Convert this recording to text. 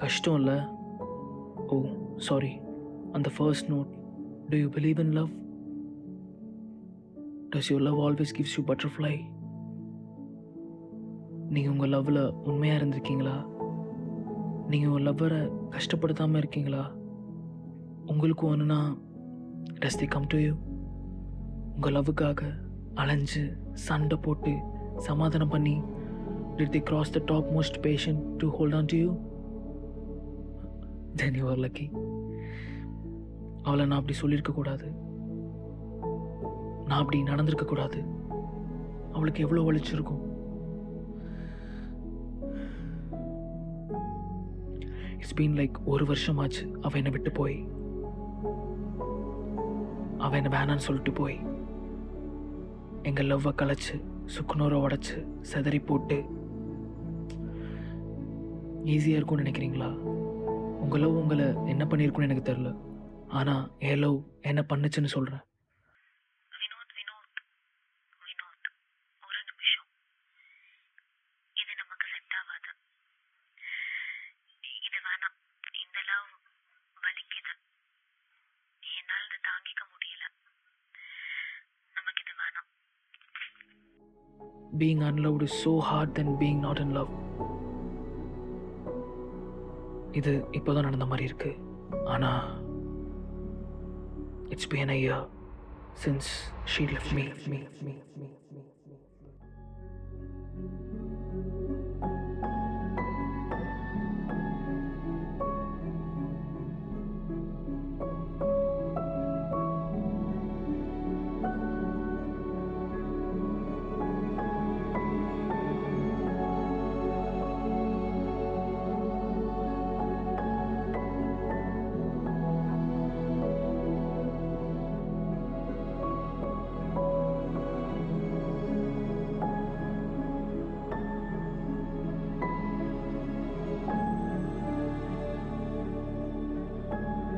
கஷ்டம் இல்லை oh sorry அந்த first note do you believe in love does your love always gives you butterfly நீங்கள் உங்கள் லவ்வில் உண்மையாக இருந்திருக்கீங்களா? நீங்கள் உங்கள் லவ்வரை கஷ்டப்படுத்தாமல் இருக்கீங்களா? உங்களுக்கு ஒன்றுனா does the come to you உங்கள் லவ்வுக்காக அலைஞ்சு சண்டை போட்டு சமாதானம் பண்ணி did the cross the top most passion to hold on to you then you're lucky அவளை நான் அப்படி சொல்லியிருக்க கூடாது. நான் அப்படி நடந்திருக்க கூடாது. அவளுக்கு எவ்வளோ வலிச்சிருக்கும் இட்ஸ் பீன் லைக் ஒரு வருஷமாச்சு. அவ என்னை விட்டு போய். அவ என்னை வேணான்னு சொல்லிட்டு போய். எங்கள் லவ்வை கலைச்சு சுக்குநூரை உடச்சி செதறி போட்டு. ஈஸியாக இருக்கும்னு நினைக்கிறீங்களா? உங்கள் லவ் உங்களை என்ன பண்ணியிருக்குன்னு எனக்கு தெரில ஆனால் என் லவ் என்ன பண்ணுச்சுன்னு சொல்கிறேன் love being unloved is so hard than being not in love. இது இப்போதான் நடந்த மாதிரி இருக்கு ஆனால் it's been a year since she left me me me me me